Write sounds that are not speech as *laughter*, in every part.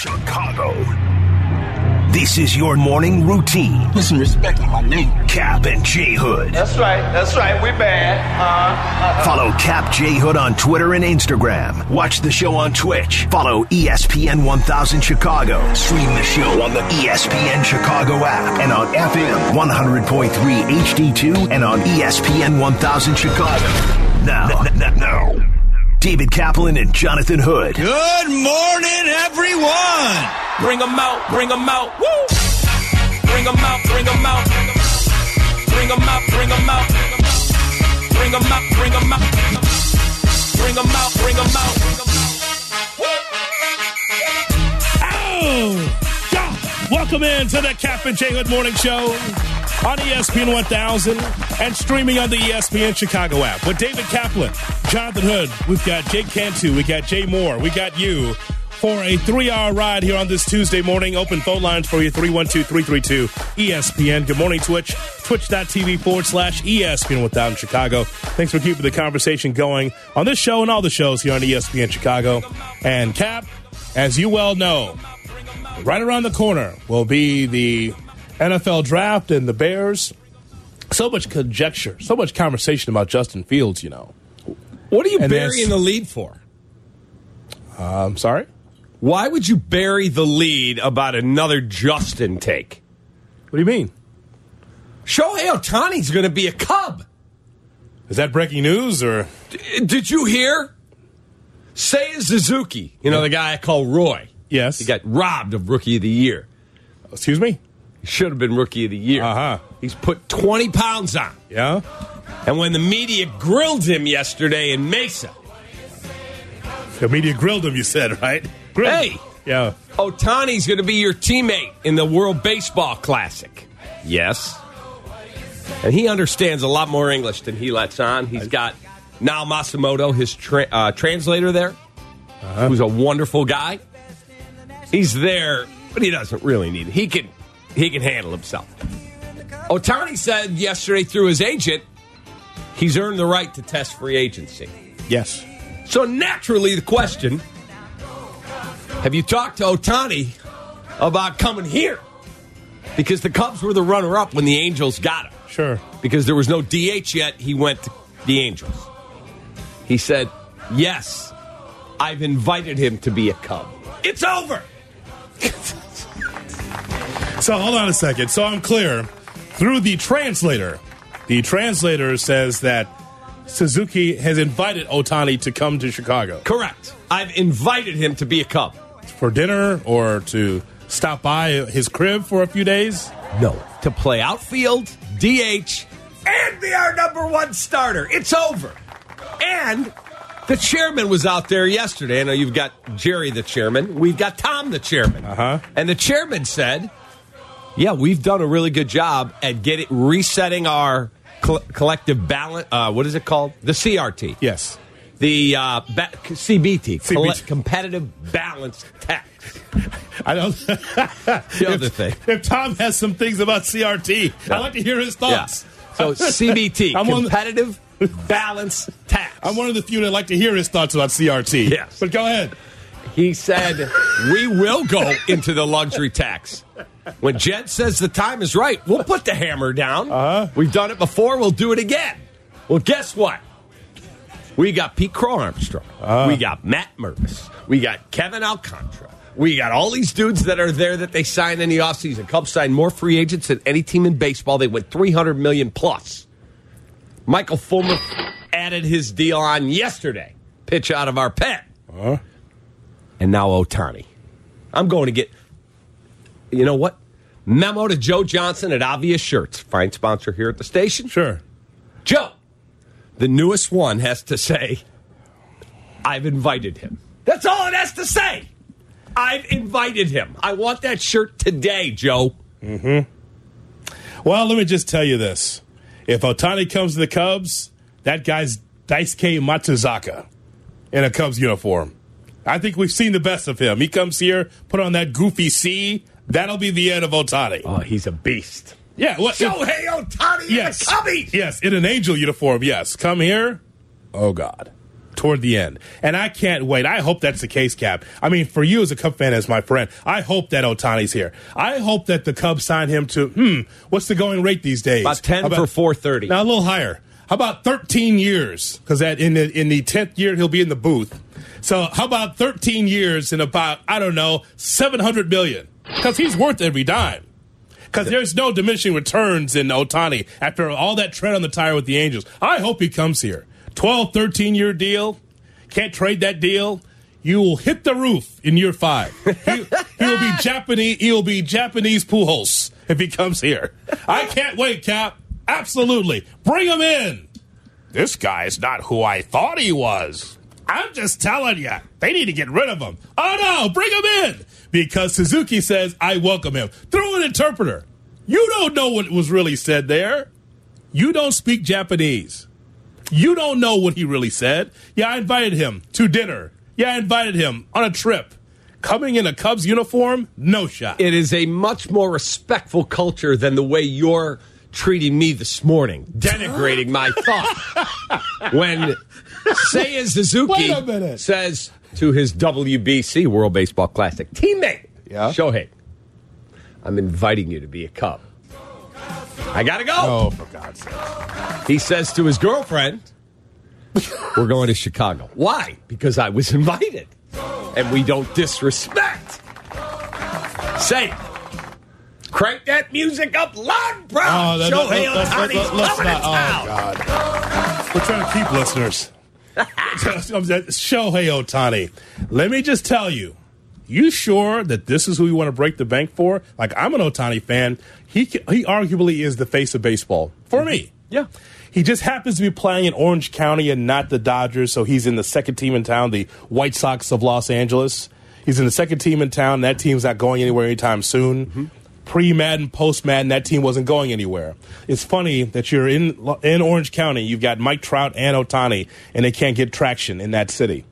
Chicago. This is your morning routine. Put some respect on my name. Cap and J Hood. That's right. That's right. We bad. Uh, uh, Follow Cap J Hood on Twitter and Instagram. Watch the show on Twitch. Follow ESPN 1000 Chicago. Stream the show on the ESPN Chicago app and on FM 100.3 HD2 and on ESPN 1000 Chicago. Now, n- n- now, David Kaplan and Jonathan Hood. Good morning, everyone. Bring them out, bring them out. Woo! Bring them out, bring them out. Bring them out, bring them out. Bring them out, bring them out. Bring them out, bring them out. Oh, yeah. Welcome in to the Cap and J Hood Morning Show on ESPN 1000 and streaming on the ESPN Chicago app with David Kaplan, Jonathan Hood. We've got Jake Cantu, we got Jay Moore, we got you for a three-hour ride here on this Tuesday morning. Open phone lines for you 312-332 ESPN. Good morning, Twitch. Twitch.tv forward slash ESPN 1000 Chicago. Thanks for keeping the conversation going on this show and all the shows here on ESPN Chicago. And Cap, as you well know, right around the corner will be the NFL draft and the Bears. So much conjecture, so much conversation about Justin Fields, you know. What are you And burying the lead for? Uh, I'm sorry? Why would you bury the lead about another Justin take? What do you mean? Shohei Ohtani's going to be a Cub. Is that breaking news or D- Did you hear? Say Suzuki, you know the guy I call Roy. yes? He got robbed of Rookie of the Year. Excuse me? Should have been Rookie of the Year. Uh-huh. He's put 20 pounds on. Yeah. And when the media grilled him yesterday in Mesa, The media grilled him. You said right? Grilled Hey! Yeah. Ohtani's going to be your teammate in the World Baseball Classic. Yes. And he understands a lot more English than he lets on. He's got Nao Masamoto, his tra- uh, translator there, who's a wonderful guy. He's there, but he doesn't really need it. He can, he can handle himself. Ohtani said yesterday through his agent, he's earned the right to test free agency. Yes. So naturally, the question: Have you talked to Ohtani about coming here? Because the Cubs were the runner-up when the Angels got him. Sure. Because there was no DH yet, he went to the Angels. He said, "Yes, I've invited him to be a Cub. It's over." *laughs* So hold on a second. So I'm clear. Through the translator, the translator says that Suzuki has invited Ohtani to come to Chicago Correct. I've invited him to be a Cub. for dinner or to stop by his crib for a few days. No, to play outfield, DH, and be our number one starter. It's over. And the chairman was out there yesterday. I know you've got Jerry, the chairman. We've got Tom, the chairman. Uh-huh. And the chairman said, "Yeah, we've done a really good job at getting resetting our col- collective balance. Uh, what is it called? The CRT. Yes. The uh, ba- CBT, CBT. competitive balance tax. *laughs* I don't. *laughs* The other if, thing. If Tom has some things about CRT, I'd like to hear his Yeah. thoughts. So CBT, *laughs* I'm on the- competitive balance tax. I'm one of the few that like to hear his thoughts about CRT. Yes. But go ahead. He said, We will go into the luxury tax. When Jed says the time is right, we'll put the hammer down. Uh-huh. We've done it before, we'll do it again. Well, guess what? We got Pete Crow Armstrong. We got Matt Mervis. We got Kevin Alcantara. We got all these dudes that are there that they signed in the offseason. Cubs signed more free agents than any team in baseball. They went 300 million plus. Michael Fulmer added his deal on yesterday. Pitch out of our pen. And now Ohtani. I'm going to get, you know what? Memo to Joe Johnson at Obvious Shirts, fine sponsor here at the station. Sure. Joe, the newest one has to say, I've invited him. That's all it has to say. I've invited him. I want that shirt today, Joe. Mhm. Well, let me just tell you this. If Ohtani comes to the Cubs, that guy's Daisuke Matsuzaka in a Cubs uniform. I think we've seen the best of him. He comes here, put on that goofy C. That'll be the end of Ohtani. Oh, he's a beast. yeah. What, Shohei Ohtani yes. in a Cubby. Yes, in an angel uniform. Yes. Come here. Oh God. toward the end. And I can't wait. I hope that's the case, Cap. I mean, for you as a Cub fan, as my friend, I hope that Ohtani's here. I hope that the Cubs sign him to, hmm, what's the going rate these days? About 10 How for 430. Now, a little higher. How about 13 years? Because in the, in the 10th year, he'll be in the booth. So how about 13 years and about, I don't know, 700 million? Because he's worth every dime. Because there's no diminishing returns in Ohtani after all that tread on the tire with the Angels. I hope he comes here. 12, 13 year deal. Can't trade that deal. You will hit the roof in year five. He, will be *laughs* Japanese. He'll be Japanese Pujols if he comes here. I can't wait, Cap. Absolutely, bring him in. This guy's not who I thought he was. I'm just telling you, they need to get rid of him. Oh no, bring him in because Suzuki says I welcome him. Through an interpreter. You don't know what was really said there. You don't speak Japanese. You don't know what he really said. Yeah, I invited him to dinner. Yeah, I invited him on a trip. Coming in a Cubs uniform, no shot. It is a much more respectful culture than the way you're treating me this morning, denigrating *laughs* my thought. when Seiya Suzuki Wait a minute. says to his WBC World Baseball Classic teammate, Yeah. Shohei, I'm inviting you to be a Cub. I gotta go. Oh, for God's sake. He says to his girlfriend, We're going to Chicago. Why? Because I was invited. And we don't disrespect. Say. Crank that music up loud, and proud. Oh, that- Shohei Ohtani's coming to oh, town. Oh, God. We're trying to keep listeners. *laughs* Shohei Ohtani. Let me just tell you, you sure that this is who you want to break the bank for? Like, I'm an Ohtani fan. He, he arguably is the face of baseball for me. Yeah. He just happens to be playing in Orange County and not the Dodgers, so he's in the second team in town, the White Sox of Los Angeles. He's in the second team in town. That team's not going anywhere anytime soon. Mm-hmm. Pre Maddon, post Maddon, that team wasn't going anywhere. It's funny that you're in in Orange County. You've got Mike Trout and Ohtani, and they can't get traction in that city.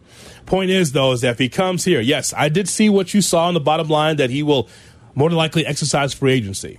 Point is, though, is that if he comes here, yes, I did see what you saw on the bottom line that he will more than likely exercise free agency.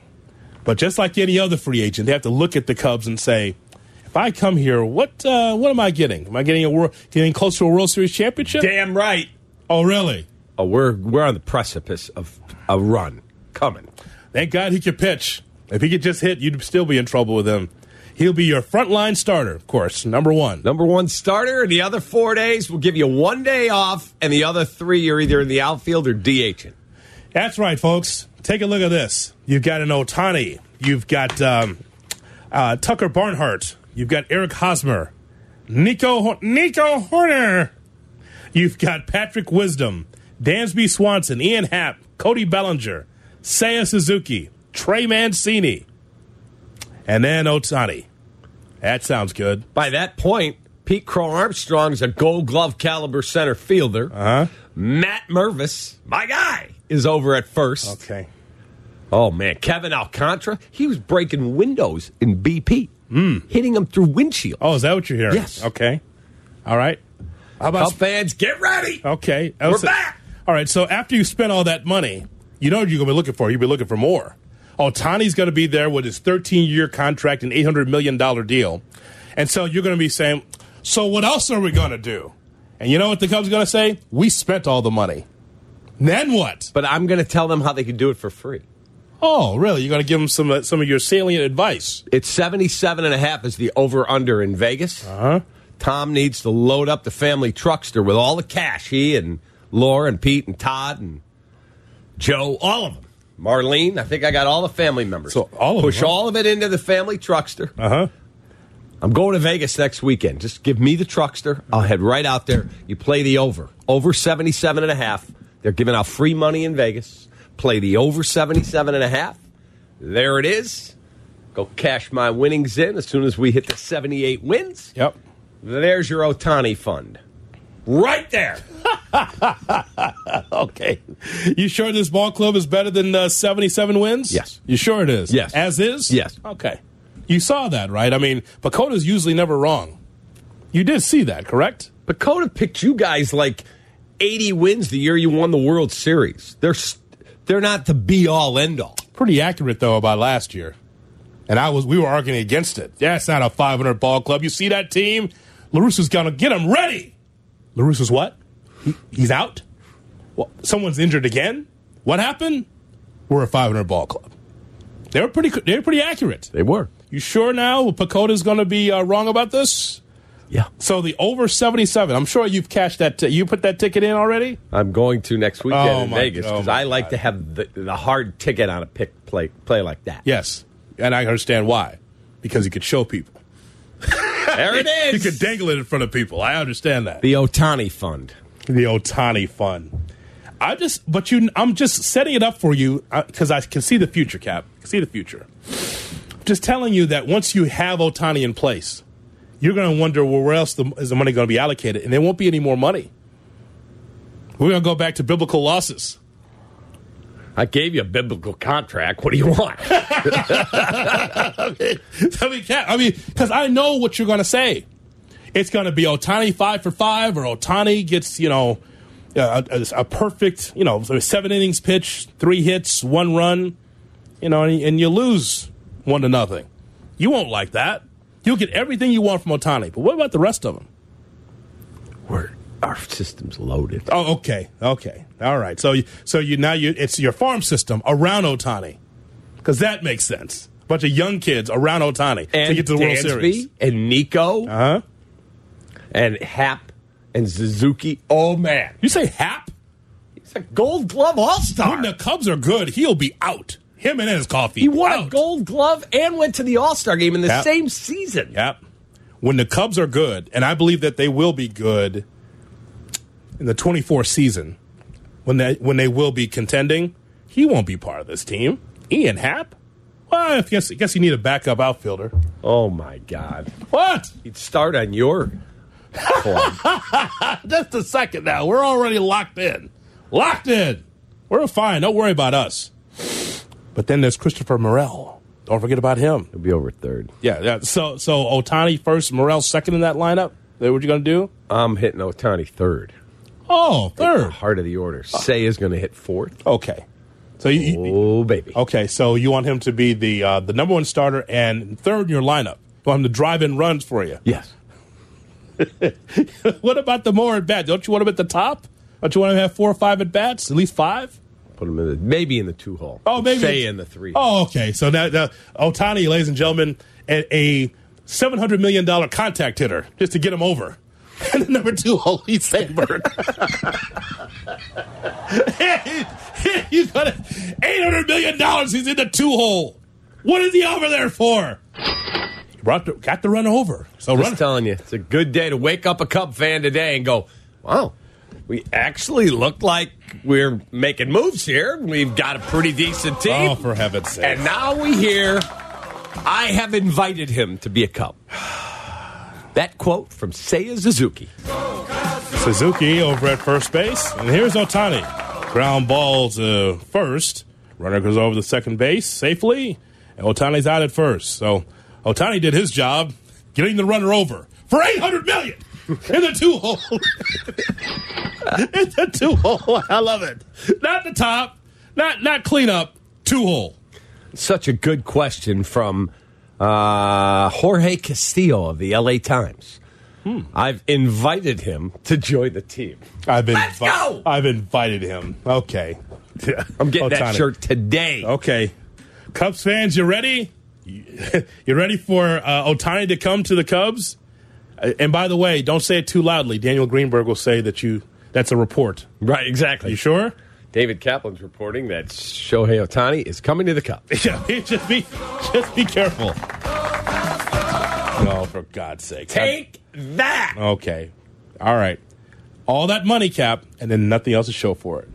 But just like any other free agent, they have to look at the Cubs and say, if I come here, what uh, what am I getting? Am I getting a world, getting close to a World Series championship? Damn right. Oh, really? Oh, we're we're on the precipice of a run coming. Thank God he could pitch. If he could just hit, you'd still be in trouble with him. He'll be your frontline starter, of course, number one. Number one starter, and the other four days will give you one day off, and the other three you're either in the outfield or DHing. That's right, folks. Take a look at this. You've got an Ohtani. You've got um, uh, Tucker Barnhart. You've got Eric Hosmer. Nico Nico Hoerner. You've got Patrick Wisdom, Dansby Swanson, Ian Happ, Cody Bellinger, Seiya Suzuki, Trey Mancini, and then Ohtani. That sounds good. By that point, Pete Crow Armstrong's a gold glove caliber center fielder. Huh? Matt Mervis, my guy, is over at first. Okay. Oh, man. Kevin Alcantara, he was breaking windows in BP, hmm. hitting them through windshield. Oh, is that what you're hearing? Yes. Okay. All right. How about Cub fans, get ready. Okay. We're back. All right. So after you spent all that money, you know what you're going to be looking for. You'll be looking for more. Ohtani's going to be there with his 13 year contract and $800 million deal. And so you're going to be saying, so what else are we going to do? And you know what the Cubs are going to say? We spent all the money. Then what? But I'm going to tell them how they can do it for free. Oh, really? You're going to give them some, uh, some of your salient advice. It's 77 and a half is the over under in Vegas. Uh huh? Tom needs to load up the family truckster with all the cash. He and Laura and Pete and Todd and Joe, all of them. Marlene, I think I got all the family members. So, all of Push them, all of it into the family truckster. Uh huh. I'm going to Vegas next weekend. Just give me the truckster. I'll head right out there. You play the over. Over 77 and a half. They're giving out free money in Vegas. Play the over 77 and a half. There it is. Go cash my winnings in as soon as we hit the 78 wins. Yep. There's your Ohtani fund. Right there. *laughs* Okay. You sure this ball club is better than uh, 77 wins? Yes. You sure it is? Yes. As is? Yes. Okay. You saw that, right? I mean, PECOTA's usually never wrong. You did see that, correct? PECOTA picked you guys like 80 wins the year you won the World Series. They're s- they're not the be all end all. Pretty accurate, though, about last year. And I was, we were arguing against it. Yeah, it's not a 500 ball club. You see that team? La Russa's going to get them ready. La Russa's what? He, he's out? Well, someone's injured again? What happened? We're a 500 ball club. They were pretty. They were pretty accurate. They were. You sure now PECOTA's going to be uh, wrong about this? Yeah. So the over 77. I'm sure you've cashed that. T- you put that ticket in already. I'm going to next weekend Oh, in my- Vegas oh, because my I like God. to have the, the hard ticket on a pick play play like that. Yes, and I understand why. Because you could show people. There it is. You is. could dangle it in front of people. I understand that. the Ohtani Fund. the Ohtani fund. I just, but you, I'm just setting it up for you uh, because I can see the future, Cap. I can see the future. Just telling you that once you have Ohtani in place, you're going to wonder, well, where else the, is the money going to be allocated? And there won't be any more money. We're going to go back to biblical losses. I gave you a biblical contract. What do you want? *laughs* I mean, Cap, I mean, because I know what you're going to say. It's going to be Ohtani five for five, or Ohtani gets you know a, a, a perfect you know seven innings pitch, three hits, one run, you know, and, and you lose one to nothing. You won't like that. You'll get everything you want from Ohtani, but what about the rest of them? We're, our system's loaded. Oh, okay, okay, all right. So, so you now you it's your farm system around Ohtani, because that makes sense. A bunch of young kids around Ohtani to get to the World Series. and Nico Uh huh. and Happ and Suzuki. Oh man, You say Happ? he's a Gold Glove All Star. When the Cubs are good, he'll be out. Him and his coffee. He won a. Gold Glove and went to the All Star game in the same season. Yep. When the Cubs are good, and I believe that they will be good in the 24 season, when they when they will be contending, he won't be part of this team. Ian Happ? Well, I guess I guess you need a backup outfielder. Oh my God, What? he'd start on your. *laughs* Just a second now. We're already locked in. Locked in. We're fine. Don't worry about us. But then there's Christopher Morel. Don't forget about him. He'll be over third. Yeah, yeah. So so Ohtani first, Morel second in that lineup. What you gonna do? I'm hitting Ohtani third. Oh, third. Heart of the order. Say is going to hit fourth. Okay. So you, Oh baby. okay, so you want him to be the uh, the number one starter and third in your lineup. You want him to drive in runs for you. Yes. *laughs* what about the more at bat? Don't you want him at the top? Don't you want him to have four or five at bats? At least five? Put him in the maybe in the two hole. Oh, maybe say in the three. Oh, okay. So now, now Ohtani, ladies and gentlemen, a, a seven hundred million dollar contact hitter just to get him over. And the number two hole, he's Sandberg. he's got eight hundred million dollars. He's in the two hole. What is he over there for? Brought the, got the run over. So Just run. telling you, it's a good day to wake up a Cub fan today and go, wow, we actually look like we're making moves here. We've got a pretty decent oh, team. oh, for heaven's sake! and now we hear I have invited him to be a Cub. That quote from Seiya Suzuki. Suzuki over at first base. And here's Ohtani. Ground ball to first. Runner goes over to second base safely. And Ohtani's out at first. So Ohtani did his job getting the runner over for 800 million in the two hole. *laughs* in the two hole. I love it. Not the top, not not clean up, two hole. Such a good question from uh, Jorge Castillo of the LA Times. Hmm. I've invited him to join the team. I've been Let's go! I've invited him. Okay. *laughs* I'm getting that shirt today. Okay. Cubs fans, you ready? *laughs* You ready for uh, Ohtani to come to the Cubs? Uh, And by the way, don't say it too loudly. Daniel Greenberg will say that you that's a report. Right, exactly. You sure? David Kaplan's reporting that Shohei Ohtani is coming to the Cup. *laughs* Yeah, just be just be careful. Oh, for God's sake. Take that. Okay. All right. All that money cap and then nothing else to show for it.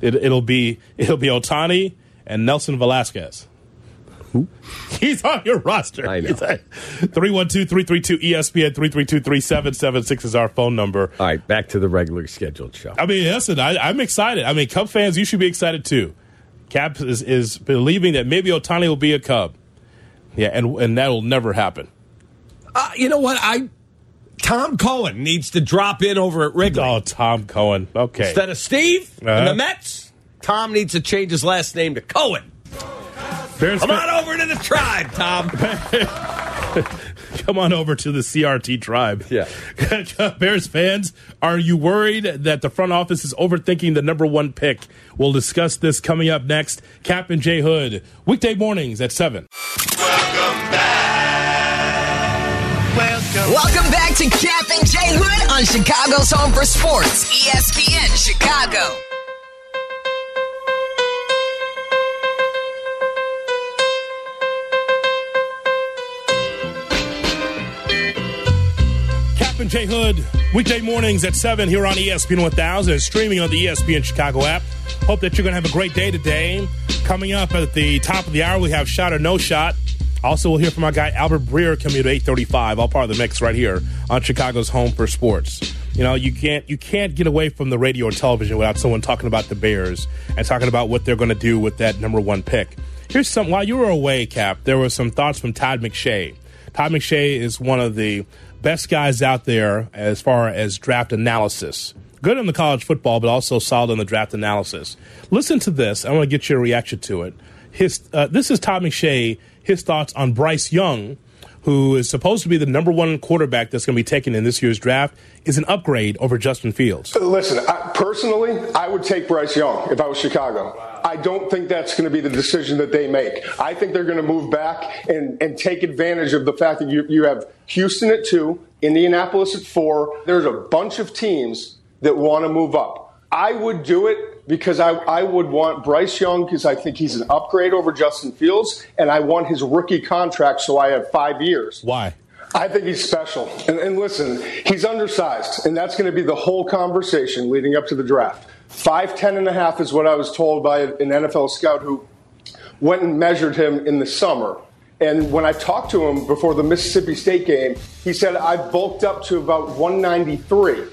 it it'll be it'll be Ohtani and Nelson Velasquez. Who? He's on your roster. I know. *laughs* 312-332-ESPN 332-3776 is our phone number. All right, back to the regular scheduled show. I mean, listen, I, I'm excited. I mean, Cub fans, you should be excited too. Cap is, is believing that maybe Ohtani will be a Cub. Yeah, and and that will never happen. Uh, you know what? I Tom Cohen needs to drop in over at Wrigley Oh, Tom Cohen. Okay. instead of Steve and Uh-huh. the Mets. Tom needs to change his last name to Cohen. Bears Come fan- on over to the tribe, Tom. *laughs* come on over to the CRT tribe. Yeah. *laughs* Bears fans, are you worried that the front office is overthinking the number one pick? We'll discuss this coming up next. Cap and J Hood, weekday mornings at 7. Welcome back Welcome, Welcome back to Cap and J Hood on Chicago's Home for Sports, ESPN Chicago. And J Hood, weekday mornings at 7 here on ESPN 1000 and streaming on the ESPN Chicago app. Hope that you're going to have a great day today. Coming up at the top of the hour, we have Shot or No Shot. Also, we'll hear from our guy Albert Breer coming at 835, all part of the mix right here on Chicago's Home for Sports. You know, you can't you can't get away from the radio or television without someone talking about the Bears and talking about what they're going to do with that number one pick. Here's some while you were away, Cap, there were some thoughts from Todd McShay. Todd McShay is one of the best guys out there as far as draft analysis. Good in the college football, but also solid in the draft analysis. Listen to this. I want to get your reaction to it. His uh, this is Todd McShay. His thoughts on Bryce Young, who is supposed to be the number one quarterback that's going to be taken in this year's draft, is an upgrade over Justin Fields. Listen, I, personally, I would take Bryce Young if I was Chicago. I don't think that's going to be the decision that they make. I think they're going to move back and, and take advantage of the fact that you, you have Houston at two, Indianapolis at four. There's a bunch of teams that want to move up. I would do it because I, I would want Bryce Young because I think he's an upgrade over Justin Fields, and I want his rookie contract so I have five years. Why? I think he's special. And, and listen, he's undersized, and that's going to be the whole conversation leading up to the draft. Five ten and a half is what I was told by an NFL scout who went and measured him in the summer. And when I talked to him before the Mississippi State game, he said, I bulked up to about 193.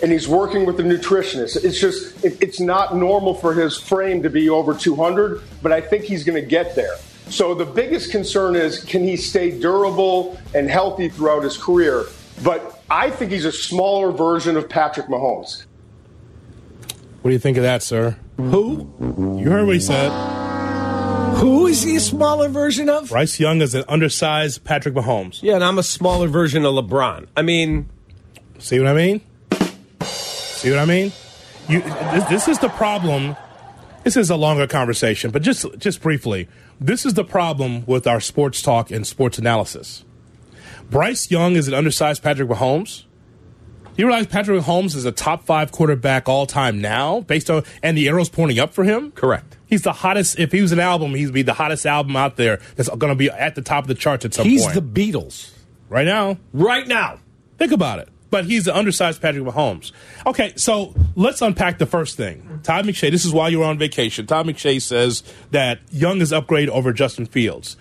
And he's working with a nutritionist. It's just, it, it's not normal for his frame to be over 200, but I think he's going to get there. So the biggest concern is can he stay durable and healthy throughout his career? But I think he's a smaller version of Patrick Mahomes. What do you think of that, sir? Who? You heard what he said. Who is he a smaller version of? Bryce Young is an undersized Patrick Mahomes. Yeah, and I'm a smaller version of LeBron. I mean, See what I mean? See what I mean? You, this, this is the problem. This is a longer conversation, but just just briefly, this is the problem with our sports talk and sports analysis. Bryce Young is an undersized Patrick Mahomes. You realize Patrick Mahomes is a top five quarterback all time now, based on and the arrow's pointing up for him. correct. He's the hottest. If he was an album, he'd be the hottest album out there. That's going to be at the top of the charts at some He's point. He's the Beatles right now, right now. Think about it. But he's the undersized Patrick Mahomes. Okay, so let's unpack the first thing. Todd McShay, this is while you were on vacation. Todd McShay says that Young is upgrade over Justin Fields.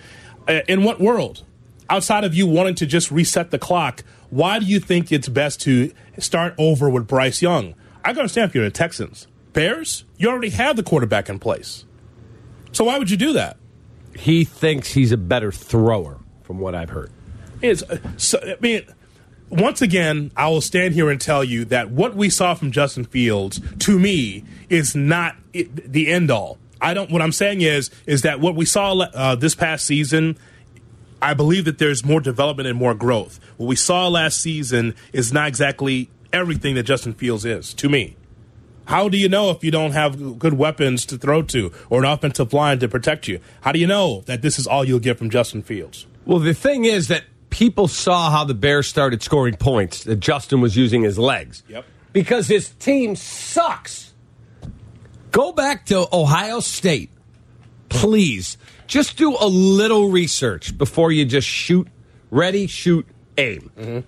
Uh, In what world? Outside of you wanting to just reset the clock, why do you think it's best to start over with Bryce Young? I can understand if you're the Texans. Bears, you already have the quarterback in place. So why would you do that? He thinks he's a better thrower, from what I've heard. is uh, so, I mean, once again, I will stand here and tell you that what we saw from Justin Fields, to me, is not it, the end all. I don't. What I'm saying is, is that what we saw uh, this past season. I believe that there's more development and more growth. What we saw last season is not exactly everything that Justin Fields is to me. How do you know if you don't have good weapons to throw to or an offensive line to protect you? How do you know that this is all you'll get from Justin Fields? Well, the thing is that people saw how the Bears started scoring points, that Justin was using his legs. Yep. Because his team sucks. Go back to Ohio State. Please. Just do a little research before you just shoot. Ready, shoot, aim. Mm-hmm.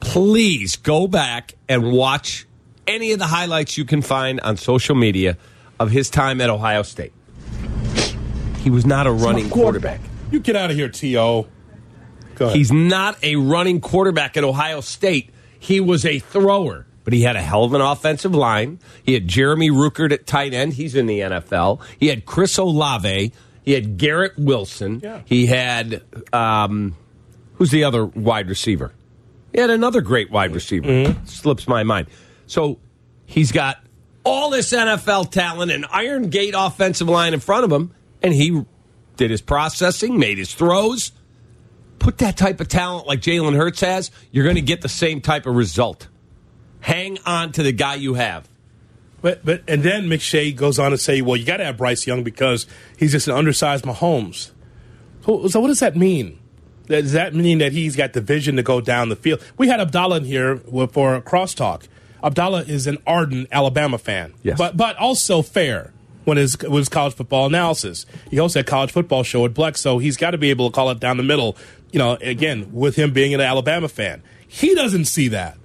Please go back and watch any of the highlights you can find on social media of his time at Ohio State. He was not a running quarterback. You get out of here, T.O. He's not a running quarterback at Ohio State. He was a thrower, but he had a hell of an offensive line. He had Jeremy Ruckert at tight end. He's in the NFL. He had Chris Olave. He had Garrett Wilson. Yeah. He had um, who's the other wide receiver? He had another great wide receiver. Slips my mind. So he's got all this NFL talent and Iron Gate offensive line in front of him, and he did his processing, made his throws. Put that type of talent like Jalen Hurts has, you're going to get the same type of result. Hang on to the guy you have. But but and then McShay goes on to say, well, you got to have Bryce Young because he's just an undersized Mahomes. So, so what does that mean? Does that mean that he's got the vision to go down the field? We had Abdallah in here for a crosstalk. Abdallah is an ardent Alabama fan, Yes. but but also fair when his with his college football analysis. He also had college football show at Bleck, so he's got to be able to call it down the middle. You know, again with him being an Alabama fan, he doesn't see that.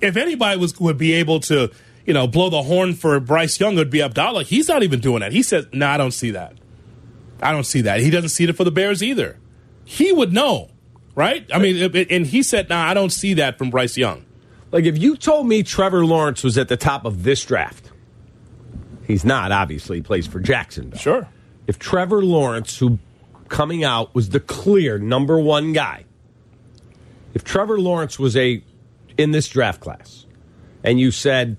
If anybody was would be able to, you know, blow the horn for Bryce Young, it would be Abdallah. He's not even doing that. He says, "No, I don't see that. I don't see that." He doesn't see it for the Bears either. He would know, right? I mean, it- it- and he said, "No, I don't see that from Bryce Young." Like if you told me Trevor Lawrence was at the top of this draft, he's not. Obviously, he plays for Jacksonville. Sure. If Trevor Lawrence, who coming out was the clear number one guy, if Trevor Lawrence was a in this draft class, and you said,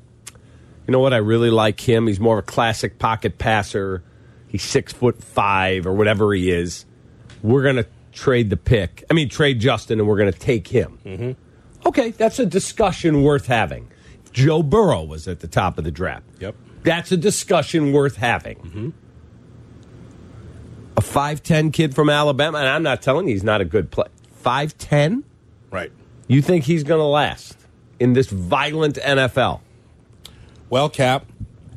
you know what, I really like him. He's more of a classic pocket passer. He's six foot five or whatever he is. We're gonna trade the pick. I mean, trade Justin, and we're gonna take him. Mm-hmm. Okay, that's a discussion worth having. Joe Burrow was at the top of the draft. Yep. That's a discussion worth having. Mm-hmm. A 5'10 kid from Alabama, and I'm not telling you he's not a good play. 5'10? Right. You think he's going to last in this violent NFL? Well, Cap,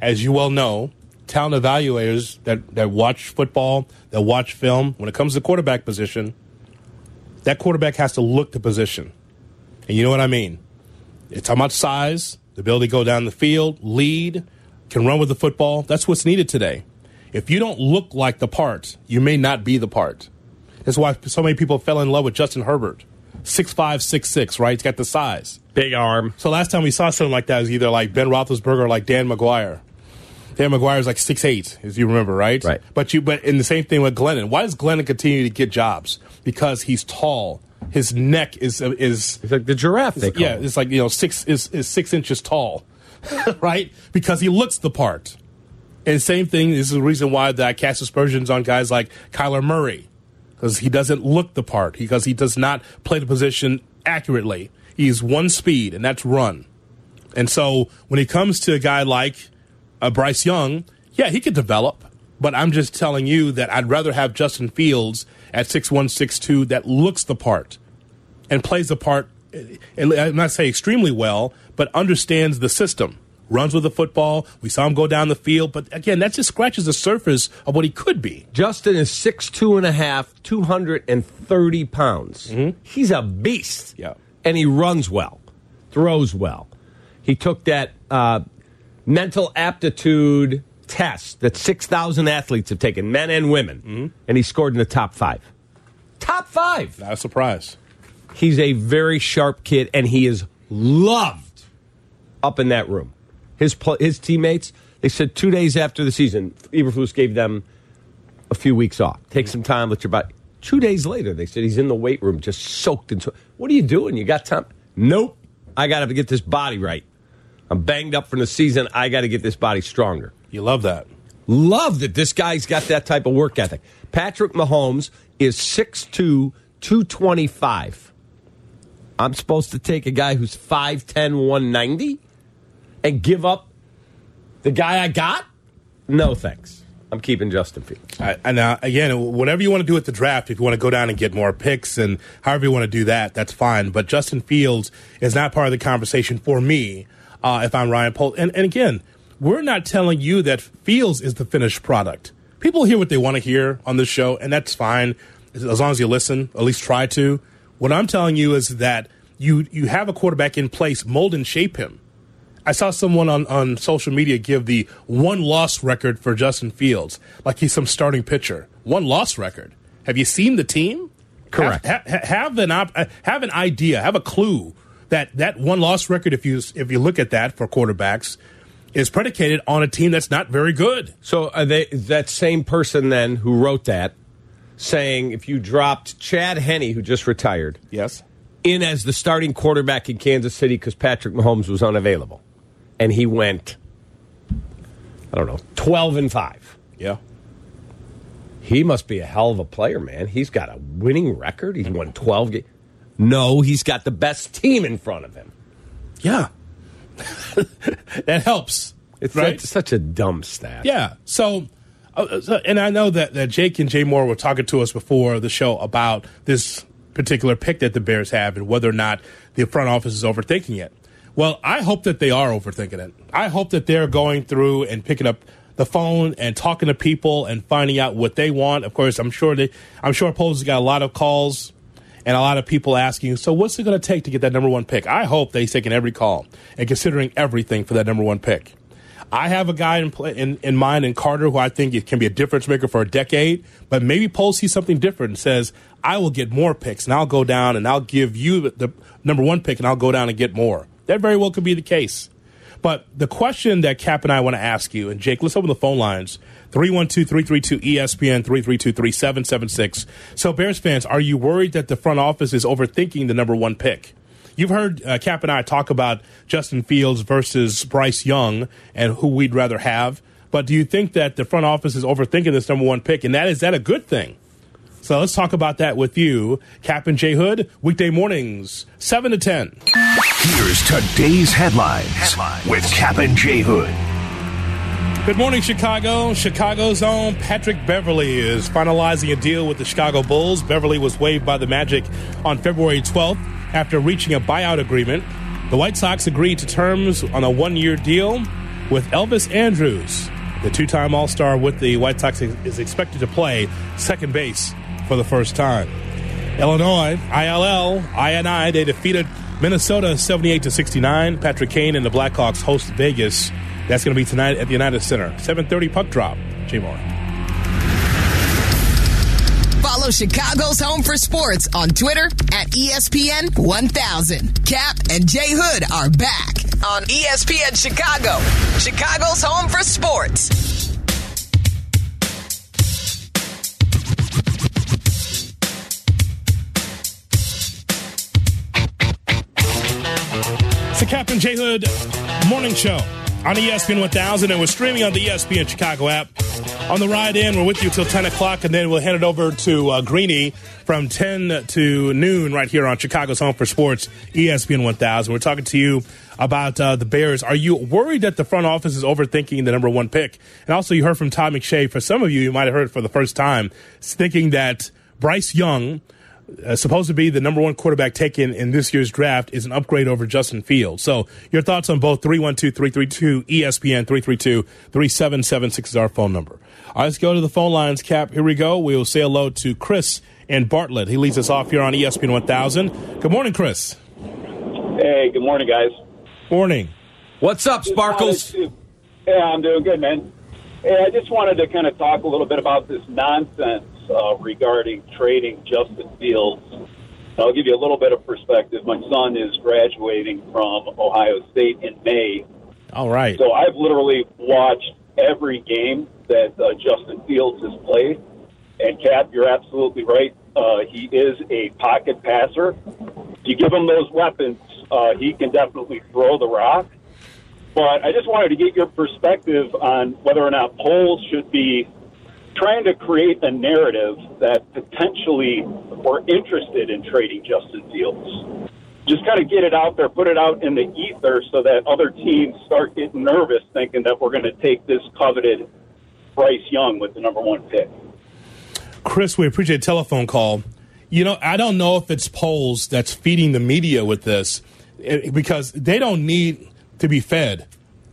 as you well know, talent evaluators that, that watch football, that watch film, when it comes to quarterback position, that quarterback has to look the position. And you know what I mean? It's talking about size, the ability to go down the field, lead, can run with the football. That's what's needed today. If you don't look like the part, you may not be the part. That's why so many people fell in love with Justin Herbert. Six five, six six, right? He's got the size. Big arm. So last time we saw something like that was either like Ben Roethlisberger or like Dan McGwire. Dan McGwire's like six eight, as you remember, right? Right. But you, but in the same thing with Glennon. Why does Glennon continue to get jobs? Because he's tall. His neck is is He's like the giraffe. Yeah, him. it's like you know six is, is six inches tall, *laughs* right? Because he looks the part. And same thing this is the reason why that I cast aspersions on guys like Kyler Murray because he doesn't look the part because he does not play the position accurately. He's one speed, and that's run. And so when it comes to a guy like uh, Bryce Young, yeah, he could develop. But I'm just telling you that I'd rather have Justin Fields at six one six two that looks the part and plays the part. And I'm not saying extremely well, but understands the system. Runs with the football. We saw him go down the field, but again, that just scratches the surface of what he could be. Justin is six two and a half, 230 pounds. He's a beast. Yeah. And he runs well, throws well. He took that uh, mental aptitude test that 6,000 athletes have taken, men and women, and he scored in the top five. Top five. Not a surprise. He's a very sharp kid, and he is loved up in that room. His his teammates, they said two days after the season, Eberflus gave them a few weeks off. Take some time, let your body. Two days later, they said he's in the weight room, just soaked into. What are you doing? You got time? Nope. I got to get this body right. I'm banged up from the season. I got to get this body stronger. You love that. Love that this guy's got that type of work ethic. Patrick Mahomes is 6'2, 225. I'm supposed to take a guy who's 5'10, 190 and give up the guy I got? No, thanks. I'm keeping Justin Fields. And uh, again, whatever you want to do at the draft, if you want to go down and get more picks and however you want to do that, that's fine. But Justin Fields is not part of the conversation for me uh, if I'm Ryan Poles. And, and again, we're not telling you that Fields is the finished product. People hear what they want to hear on this show, and that's fine as long as you listen, at least try to. What I'm telling you is that you you have a quarterback in place, mold and shape him. I saw someone on, on social media give the one loss record for Justin Fields, like he's some starting pitcher. One loss record. Have you seen the team? Correct. Have, ha- have an op- have an idea, have a clue that that one loss record, if you if you look at that for quarterbacks, is predicated on a team that's not very good. So are they that same person then who wrote that saying if you dropped Chad Henne, who just retired, Yes. in as the starting quarterback in Kansas City because Patrick Mahomes was unavailable. And he went, I don't know, 12 and 5. Yeah. He must be a hell of a player, man. He's got a winning record. He's won 12 games. No, he's got the best team in front of him. Yeah. *laughs* that helps. It's right? such, such a dumb stat. Yeah. So, uh, so, and I know that, that Jake and Jay Moore were talking to us before the show about this particular pick that the Bears have and whether or not the front office is overthinking it. Well, I hope that they are overthinking it. I hope that they're going through and picking up the phone and talking to people and finding out what they want. Of course, I'm sure they, I'm sure has got a lot of calls and a lot of people asking, so what's it going to take to get that number one pick? I hope they're taking every call and considering everything for that number one pick. I have a guy in, in, in mind in Carter who I think can be a difference maker for a decade, but maybe Poles sees something different and says, I will get more picks and I'll go down and I'll give you the number one pick and I'll go down and get more. That very well could be the case. But the question that Cap and I want to ask you, and Jake, let's open the phone lines 312 332 ESPN 332 3776. So, Bears fans, are you worried that the front office is overthinking the number one pick? You've heard uh, Cap and I talk about Justin Fields versus Bryce Young and who we'd rather have. But do you think that the front office is overthinking this number one pick? And that is that a good thing? So let's talk about that with you, Cap and J Hood, weekday mornings, 7 to 10. Here's today's headlines, headlines. with Cap and J Hood. Good morning, Chicago. Chicago's own Patrick Beverley is finalizing a deal with the Chicago Bulls. Beverley was waived by the Magic on February 12th after reaching a buyout agreement. The White Sox agreed to terms on a one year deal with Elvis Andrus. The two time All Star with the White Sox is expected to play second base for the first time. Illinois, ILL, INI, they defeated Minnesota 78 to 69. Patrick Kane and the Blackhawks host Vegas. That's going to be tonight at the United Center. 7:30 puck drop. Jay Moore. Follow Chicago's Home for Sports on Twitter at ESPN 1000. Cap and Jay Hood are back on ESPN Chicago, Chicago's Home for Sports. The Cap and J Hood Morning Show on ESPN 1000, and we're streaming on the ESPN Chicago app. On the ride in, we're with you till 10 o'clock, and then we'll hand it over to uh, Greeny from 10 to noon right here on Chicago's Home for Sports, ESPN 1000. We're talking to you about uh, the Bears. Are you worried that the front office is overthinking the number one pick? And also, you heard from Todd McShay. For some of you, you might have heard for the first time, thinking that Bryce Young – uh, supposed to be the number one quarterback taken in this year's draft is an upgrade over Justin Fields. So, your thoughts on both 312 332 ESPN 332 3776 is our phone number. All right, let's go to the phone lines, Cap. Here we go. We will say hello to Chris and Bartlett. He leads us off here on ESPN 1000. Good morning, Chris. Hey, good morning, guys. Morning. What's up, Sparkles? Yeah, I'm doing good, man. Hey, I just wanted to kind of talk a little bit about this nonsense uh, regarding trading Justin Fields. I'll give you a little bit of perspective. My son is graduating from Ohio State in May, All right. so I've literally watched every game that uh, Justin Fields has played. And Cap, you're absolutely right. Uh, he is a pocket passer. You give him those weapons, uh, he can definitely throw the rock. But I just wanted to get your perspective on whether or not Poles should be trying to create a narrative that potentially we're interested in trading Justin Fields. Just kind of get it out there, put it out in the ether so that other teams start getting nervous thinking that we're going to take this coveted Bryce Young with the number one pick. Chris, we appreciate a telephone call. You know, I don't know if it's Poles that's feeding the media with this eh, because they don't need to be fed.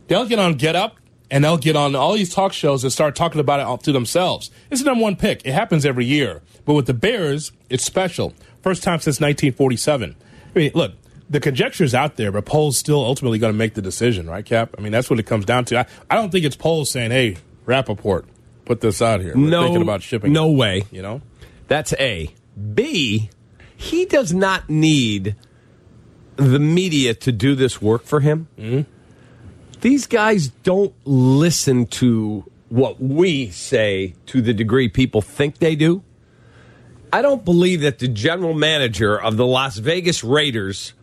They'll get on Get Up and they'll get on all these talk shows and start talking about it all to themselves. It's the number one pick. It happens every year. But with the Bears, it's special. First time since 1947. I mean, look, the conjecture's out there, but Poles still ultimately going to make the decision, right, Cap? I mean, that's what it comes down to. I, I don't think it's Poles saying, hey, Rapoport, put this out here. We're no, thinking about shipping. No it." way. You know? That's A. B, he does not need the media to do this work for him. Mm-hmm. These guys don't listen to what we say to the degree people think they do. I don't believe that the general manager of the Las Vegas Raiders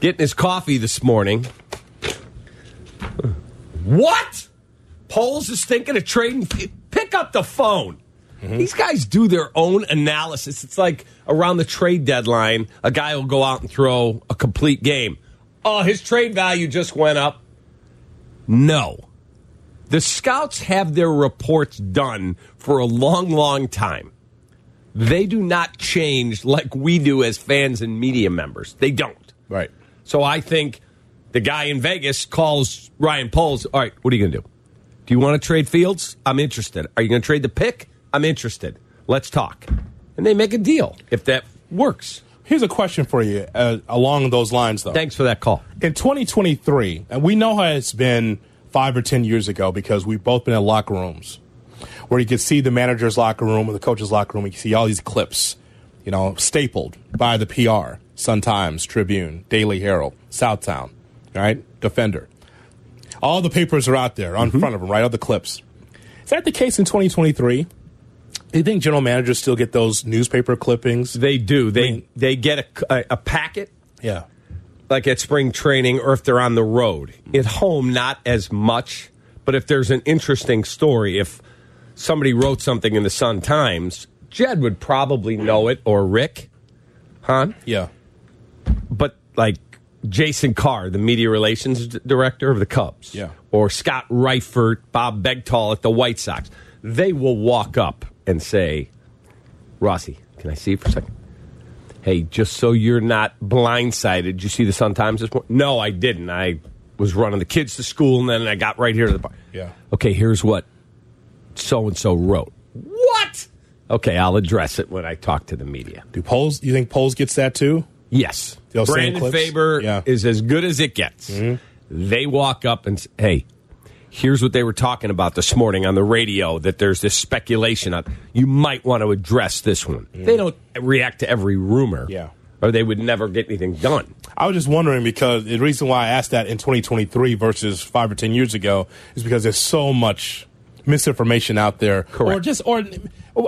getting his coffee this morning. What? Poles is thinking of trading. Pick up the phone. Mm-hmm. These guys do their own analysis. It's like around the trade deadline, a guy will go out and throw a complete game. Oh, his trade value just went up. No. The scouts have their reports done for a long, long time. They do not change like we do as fans and media members. They don't. Right. So I think the guy in Vegas calls Ryan Poles. All right, what are you going to do? Do you want to trade Fields? I'm interested. Are you going to trade the pick? I'm interested. Let's talk. And they make a deal if that works. Here's a question for you uh, along those lines, though. Thanks for that call. In 2023, and we know how it's been five or 10 years ago because we've both been in locker rooms where you can see the manager's locker room or the coach's locker room. You can see all these clips, you know, stapled by the PR, Sun Times, Tribune, Daily Herald, Southtown, right? Defender. All the papers are out there on front of them, right? All the clips. Is that the case in 2023? Do you think general managers still get those newspaper clippings? They do. They mean- they get a, a, a packet Yeah. like at spring training or if they're on the road. At home, not as much. But if there's an interesting story, if somebody wrote something in the Sun Times, Jed would probably know it or Rick, huh? Yeah. But like Jason Carr, the media relations director of the Cubs, Yeah. or Scott Reifert, Bob Beghtol at the White Sox, they will walk up and say, Rossi, can I see you for a second? Hey, just so you're not blindsided, did you see the Sun Times this morning? No, I didn't. I was running the kids to school and then I got right here to the bar. Yeah. Okay, here's what so and so wrote. What? Okay, I'll address it when I talk to the media. Do Poles? You think Poles gets that too? Yes. Brandon? Faber Yeah. is as good as it gets. Mm-hmm. They walk up and say, hey, here's what they were talking about this morning on the radio that there's this speculation on. You might want to address this one. They don't react to every rumor. Yeah. Or they would never get anything done. I was just wondering because the reason why I asked that in 2023 versus five or 10 years ago is because there's so much misinformation out there. Correct. Or just, or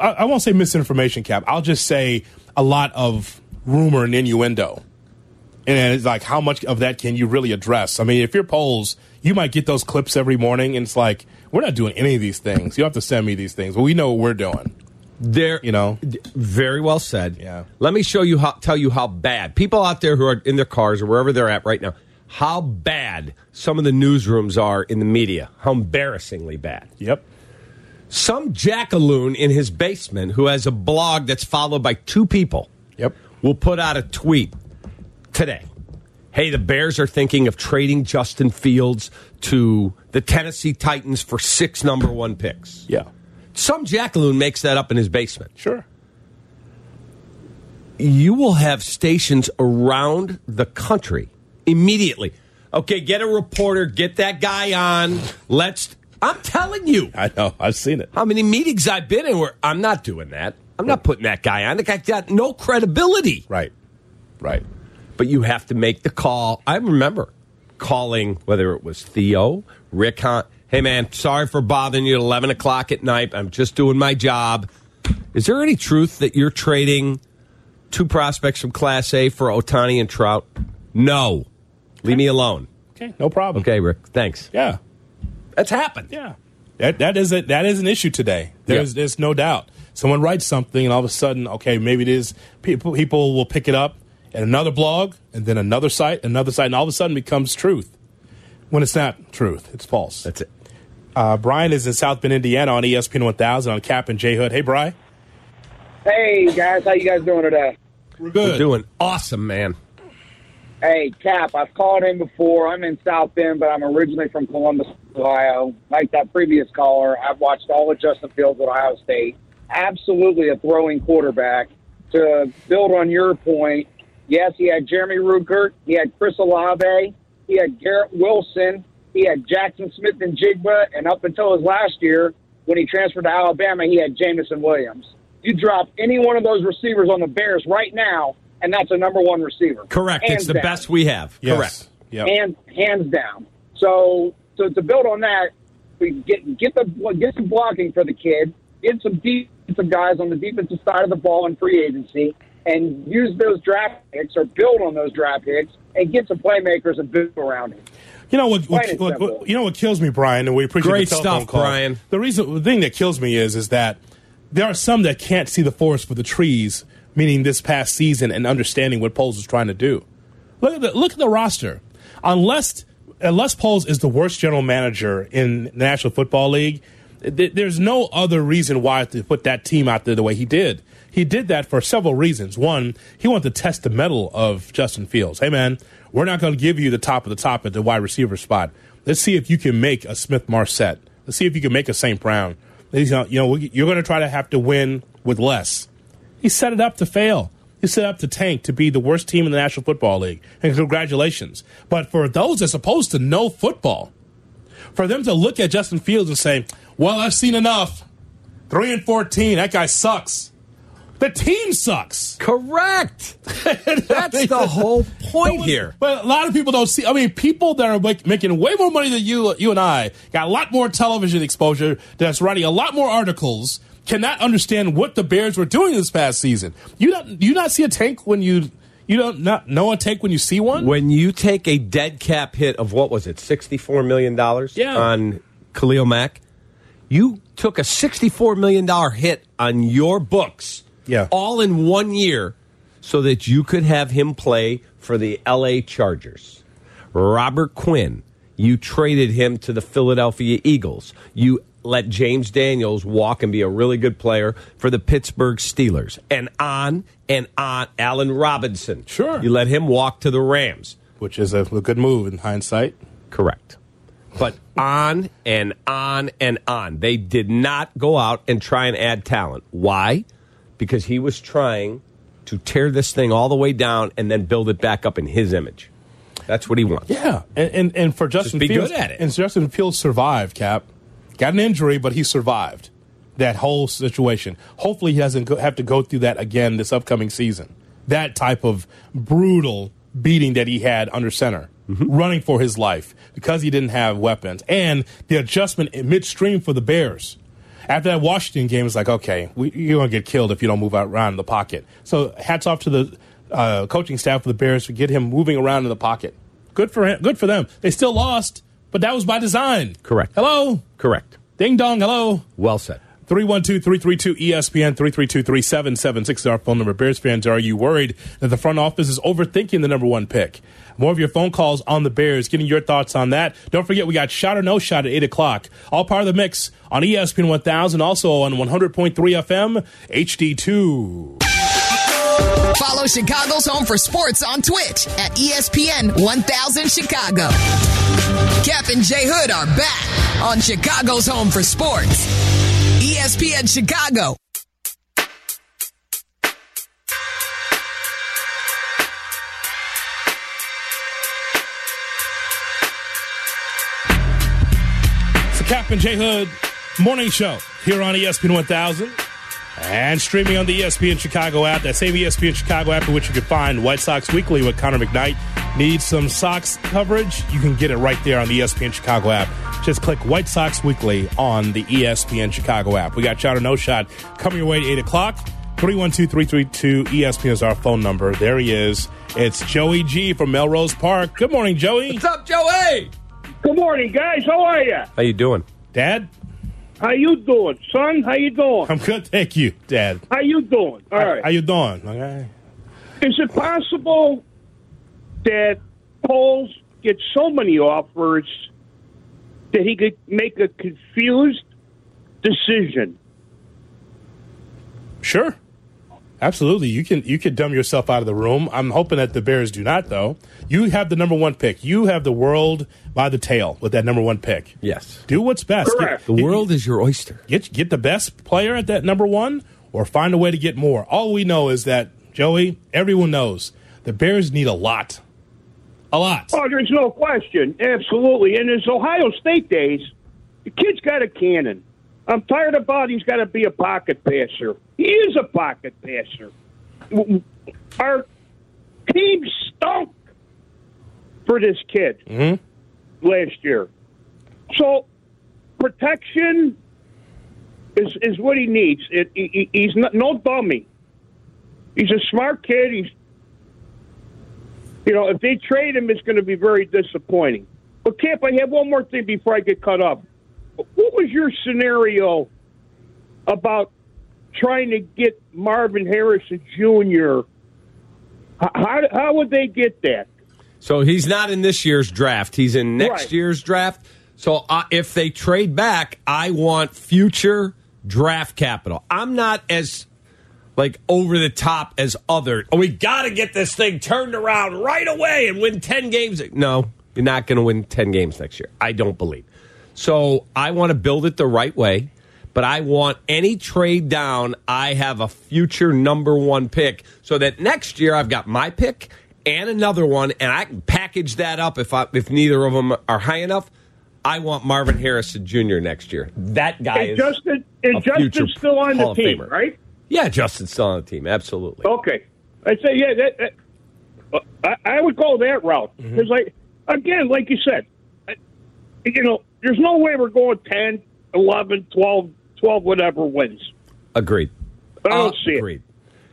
I won't say misinformation, Cap. I'll just say a lot of rumor and innuendo. And it's like, how much of that can you really address? I mean, if you're Poles, you might get those clips every morning, and it's like, we're not doing any of these things. You have to send me these things. Well, we know what we're doing. There, You know? Very well said. Yeah. Let me show you how tell you how bad people out there who are in their cars or wherever they're at right now, how bad some of the newsrooms are in the media. How embarrassingly bad. Yep. Some jackaloon in his basement who has a blog that's followed by two people Yep. will put out a tweet today. Hey, the Bears are thinking of trading Justin Fields to the Tennessee Titans for six number one picks. Yeah. Some jackaloon makes that up in his basement. Sure. you will have stations around the country immediately. Okay, get a reporter, get that guy on. Let's. I'm telling you, I know. I've seen it. how many meetings I've been in where I'm not doing that. I'm not putting that guy on. The guy got no credibility. Right. Right. But you have to make the call. I remember calling whether it was Theo, Rick Hahn. Hey man, sorry for bothering you at 11 o'clock at night. I'm just doing my job. Is there any truth that you're trading two prospects from Class A for Ohtani and Trout? No. Leave me alone. Okay. No problem. Okay, Rick. Thanks. Yeah. That's happened. Yeah, that that is a, that is an issue today. There's Yeah. there's no doubt. Someone writes something, and all of a sudden, okay, maybe it is people people will pick it up in another blog, and then another site, another site, and all of a sudden becomes truth. When it's not truth, it's false. That's it. Uh, Brian is in South Bend, Indiana, on ESPN 1000 on Cap and J Hood. Hey, Brian. Hey guys, how you guys doing today? We're We're doing awesome, man. Hey Cap, I've called in before. I'm in South Bend, but I'm originally from Columbus, Ohio. Like that previous caller, I've watched all of Justin Fields at Ohio State. Absolutely a throwing quarterback. To build on your point, yes, he had Jeremy Ruckert, he had Chris Olave, he had Garrett Wilson, he had Jaxon Smith-Njigba, and up until his last year, when he transferred to Alabama, he had Jameson Williams. You drop any one of those receivers on the Bears right now, and that's a number one receiver. Correct. Hands it's the down. best we have. Yes. Correct. Yep. Hands hands down. So so to build on that, we get get the get some blocking for the kid, get some defensive guys on the defensive side of the ball in free agency, and use those draft picks or build on those draft picks and get some playmakers and build around him. You know what, what, what- what- You know what kills me, Brian, and we appreciate Great the telephone stuff, call. Brian. The reason, the thing that kills me is, is that there are some that can't see the forest for the trees, meaning this past season and understanding what Poles is trying to do. Look at the look at the roster. Unless unless Poles is the worst general manager in the National Football League, th- there's no other reason why to put that team out there the way he did. He did that for several reasons. One, he wanted to test the mettle of Justin Fields. Hey man, we're not going to give you the top of the top at the wide receiver spot. Let's see if you can make a Smith-Marsette. Let's see if you can make a St. Brown. You know, you're going to try to have to win with less. He set it up to fail. He set up to tank to be the worst team in the National Football League. And congratulations. But for those that's supposed to know football, for them to look at Justin Fields and say, well, I've seen enough. Three and 14, that guy sucks. The team sucks. Correct. *laughs* That's the whole point here. But a lot of people don't see. I mean, people that are make, making way more money than you, you and I, got a lot more television exposure. That's writing a lot more articles. Cannot understand what the Bears were doing this past season. You don't. You not see a tank when you. You don't not know a tank when you see one. When you take a dead cap hit of what was it, sixty four million dollars Yeah. on Khalil Mack, you took a sixty four million dollar hit on your books Yeah. all in one year so that you could have him play for the LA Chargers. Robert Quinn, you traded him to the Philadelphia Eagles. You let James Daniels walk and be a really good player for the Pittsburgh Steelers. And on and on. Allen Robinson. Sure. You let him walk to the Rams. which is a good move in hindsight. Correct. But on and on and on. They did not go out and try and add talent. Why? Because he was trying to tear this thing all the way down and then build it back up in his image. That's what he wants. Yeah, and and, and for Justin be Fields, good at it. and Justin Fields survived. Cap got an injury, but he survived that whole situation. Hopefully, he doesn't go, have to go through that again this upcoming season. That type of brutal beating that he had under center, Mm-hmm. running for his life because he didn't have weapons, and the adjustment midstream for the Bears. After that Washington game, it's like, okay, we, you're going to get killed if you don't move out around in the pocket. So, hats off to the uh, coaching staff of the Bears for get him moving around in the pocket. Good for him. Good for them. They still lost, but that was by design. Correct. Hello, Correct. ding dong. Hello. Well said. 312-332-ESPN 332-3776 is our phone number. Bears fans, are you worried that the front office is overthinking the number one pick? More of your phone calls on the Bears, getting your thoughts on that. Don't forget, we got shot or no shot at 8 o'clock. All part of the mix on ESPN 1000, also on 100.3 FM, HD2. Follow Chicago's Home for Sports on Twitch at ESPN 1000 Chicago. Cap and J Hood are back on Chicago's Home for Sports. ESPN Chicago. Cap and J Hood morning show here on ESPN 1000 and streaming on the ESPN Chicago app. That same ESPN Chicago app in which you can find White Sox Weekly with Connor McKnight. Need some Sox coverage? You can get it right there on the ESPN Chicago app. Just click White Sox Weekly on the ESPN Chicago app. We got Shot or No Shot coming your way at 8 o'clock. 312 332 ESPN is our phone number. There he is. It's Joey G from Melrose Park. Good morning, Joey. What's up, Joey? Good morning, guys. How are you? How you doing? Dad? How you doing, son? How you doing? I'm good, thank you, Dad. How you doing? All right. How you doing? Okay. Is it possible that Poles get so many offers that he could make a confused decision? Sure. Absolutely. You can you can dumb yourself out of the room. I'm hoping that the Bears do not though. You have the number one pick. You have the world by the tail with that number one pick. Yes. Do what's best. Correct. Get, The world is your oyster. get get the best player at that number one or find a way to get more. All we know is that, Joey, everyone knows the Bears need a lot. A lot. Oh, there's no question. Absolutely. In his Ohio State days, the kid's got a cannon. I'm tired about he's got to be a pocket passer. He is a pocket passer. Our team stunk for this kid mm-hmm. last year. So protection is is what he needs. It, he, he's not, no dummy. He's a smart kid. He's you know, if they trade him, it's going to be very disappointing. But Camp, I have one more thing before I get cut up. What was your scenario about trying to get Marvin Harrison Jr. How, how would they get that? So he's not in this year's draft. He's in next Right. year's draft. So uh, if they trade back, I want future draft capital. I'm not as like over the top as other. Oh, we got to get this thing turned around right away and win 10 games. No, you're not going to win 10 games next year. I don't believe. So I want to build it the right way, but I want any trade down, I have a future number one pick so that next year I've got my pick and another one, and I can package that up if I, if neither of them are high enough. I want Marvin Harrison Jr. next year. That guy And is Justin, and Justin's still on Hall the team, Famer. right? Yeah, Justin's still on the team. Absolutely. Okay. I'd say, yeah, that, that uh, I, I would go that route. Mm-hmm. Because, like, again, like you said, I- you know, there's no way we're going 10, 11, 12, 12 whatever wins. Agreed. I don't ah, see it.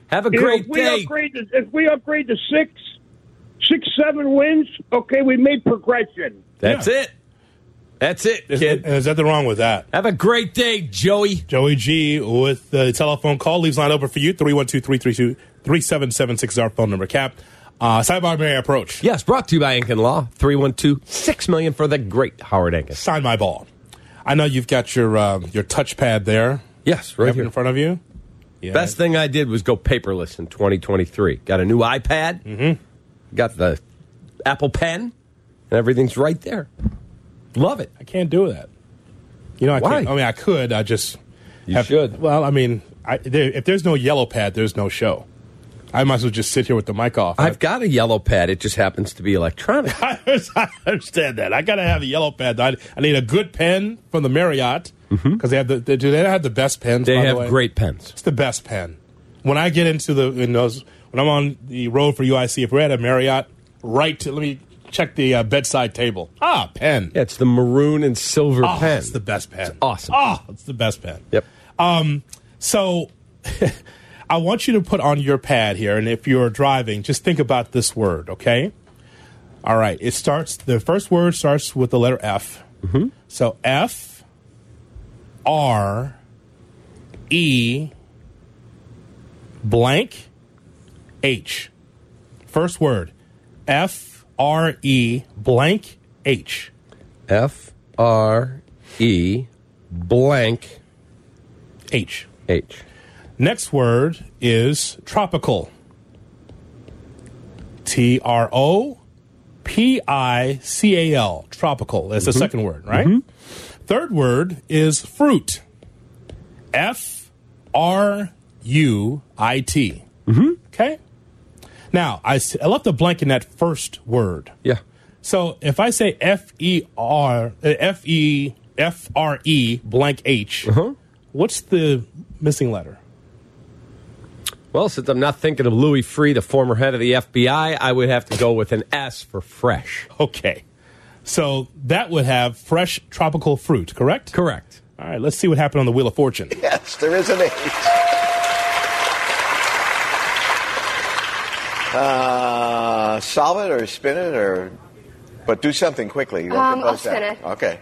Have a You know, great if we day. Upgrade to, if we upgrade to six, six, seven wins, okay, we made progression. That's it. That's it, Is, kid. is nothing wrong with that. Have a great day, Joey. Joey G with the telephone call leaves line open for you 312 332 3776 is our phone number. Cap. Uh, Sidebar Mary approach. Yes, brought to you by Ankin Law. 312 6 million for the great Howard Ankin. Sign my ball. I know you've got your uh, your touchpad there. Yes, right in front of you. Yeah. Best thing I did was go paperless in 2023. Got a new iPad. Mm-hmm. Got the Apple Pen, and everything's right there. Love it. I can't do that. You know, I Why? can't. I mean, I could. I just. You should. Well, I mean, I, there, if there's no yellow pad, there's no show. I might as well just sit here with the mic off. I've got a yellow pad. It just happens to be electronic. *laughs* I, understand that. I got to have a yellow pad. I, I need a good pen from the Marriott because they have the. They, do they have the best pens? They by the have way? great pens. It's the best pen. When I get into the in those when I'm on the road for UIC, if we're at a Marriott, right to let me check the uh, bedside table. Ah, pen. Yeah, it's the maroon and silver oh, pen. it's the best pen. awesome. Oh, it's the best pen. Yep. Um, so *laughs* I want you to put on your pad here, and if you're driving, just think about this word, okay? All right. It starts. The first word starts with the letter F. Mm-hmm. So F R E blank H. First word F R E blank H. F R E blank H. H. Next word is tropical. T R O P I C A L. Tropical. That's the mm-hmm. second word, right? Mm-hmm. Third word is fruit. F R U I T. Mm-hmm. Okay? Now, I left a blank in that first word. Yeah. So if I say F E R F E F R E uh, F E F R E blank H, uh-huh. what's the missing letter? Well, since I'm not thinking of Louis Freeh, the former head of the FBI, I would have to go with an S for fresh. Okay. So that would have fresh tropical fruit, correct? Correct. All right, let's see what happened on the Wheel of Fortune. Yes, there is an H. Uh, solve it or spin it or, but do something quickly. You Um, I'll spin out. it. Okay.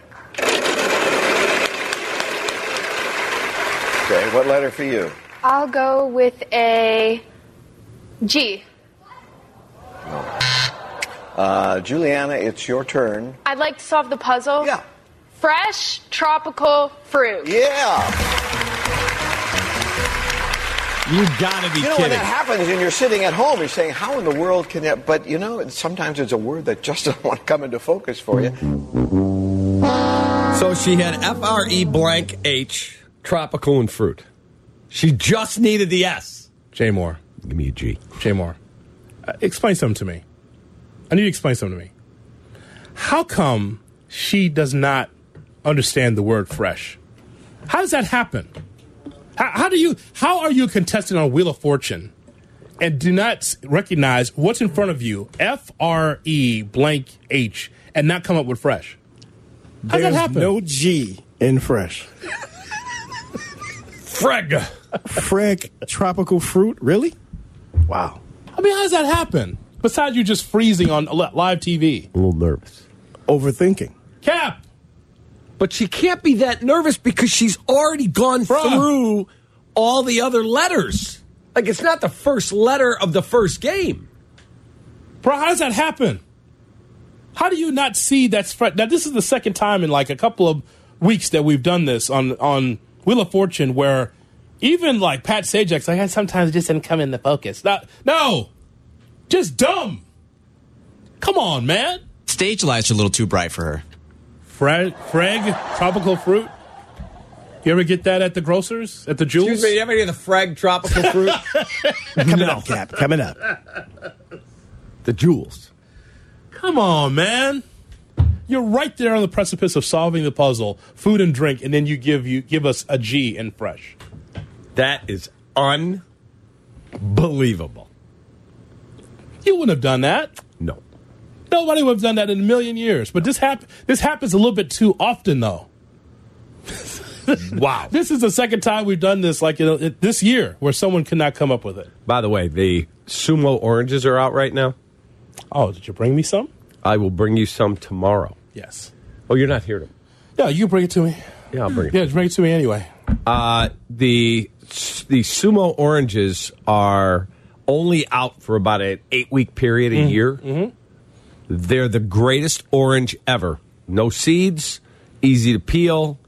Okay, what letter for you? I'll go with a G. Uh, Juliana, it's your turn. I'd like to solve the puzzle. Yeah. Fresh tropical fruit. Yeah. You gotta be You know, when that happens and you're sitting at home, you're saying, how in the world can that? But, you know, sometimes it's a word that just *laughs* doesn't want to come into focus for you. So she had F R E blank H, tropical and fruit. She just needed the S. Jay Moore. Give me a G. Jay Moore. Uh, explain something to me. I need you to explain something to me. How come she does not understand the word fresh? How does that happen? How, how do you? How are you contesting on Wheel of Fortune and do not recognize what's in front of you, F R E blank H, and not come up with fresh? How does that happen? no G in fresh. Freg. Freg tropical fruit, really? Wow. I mean, how does that happen? Besides you just freezing on live TV. A little nervous. Overthinking. Cap. But she can't be that nervous because she's already gone Bruh. through all the other letters. Like it's not the first letter of the first game. Bro, how does that happen? How do you not see that's fr- now? This is the second time in like a couple of weeks that we've done this on on Wheel of Fortune, where even like Pat Sajak's like, I sometimes just didn't come in the focus. Not, no, just dumb. Come on, man. Stage lights are a little too bright for her. Freg, Freg, tropical fruit. You ever get that at the grocers at the Jewels? Excuse me, you have any of the Frag tropical fruit? *laughs* Coming No. up, Cap. Coming up. the jewels. Come on, man. You're right there on the precipice of solving the puzzle, food and drink, and then you give you give us a G in fresh. That is unbelievable. You wouldn't have done that. No. Nobody would have done that in a million years. But this hap- this happens a little bit too often, though. Wow. *laughs* This is the second time we've done this, like you know, it- this year, where someone could not come up with it. By the way, the sumo oranges are out right now. Oh, did you bring me some? I will bring you some tomorrow. Yes. Oh, you're not here to. Yeah, you bring it to me. Yeah, I'll bring it. Yeah, bring it to me anyway. Uh, the the sumo oranges are only out for about an eight week period a year. They're the greatest orange ever. No seeds, easy to peel,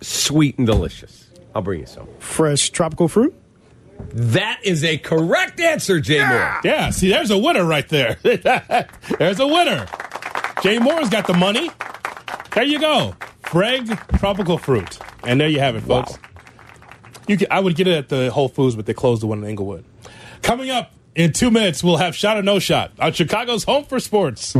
sweet and delicious. I'll bring you some. Fresh tropical fruit. That is a correct answer, Jay Moore. Yeah, see, there's a winner right there. *laughs* there's a winner. Jay Moore's got the money. There you go. Freg tropical fruit. And there you have it, folks. You can, I would get it at the Whole Foods, but they closed the one in Englewood. Coming up in two minutes, we'll have Shot or No Shot on Chicago's Home for Sports.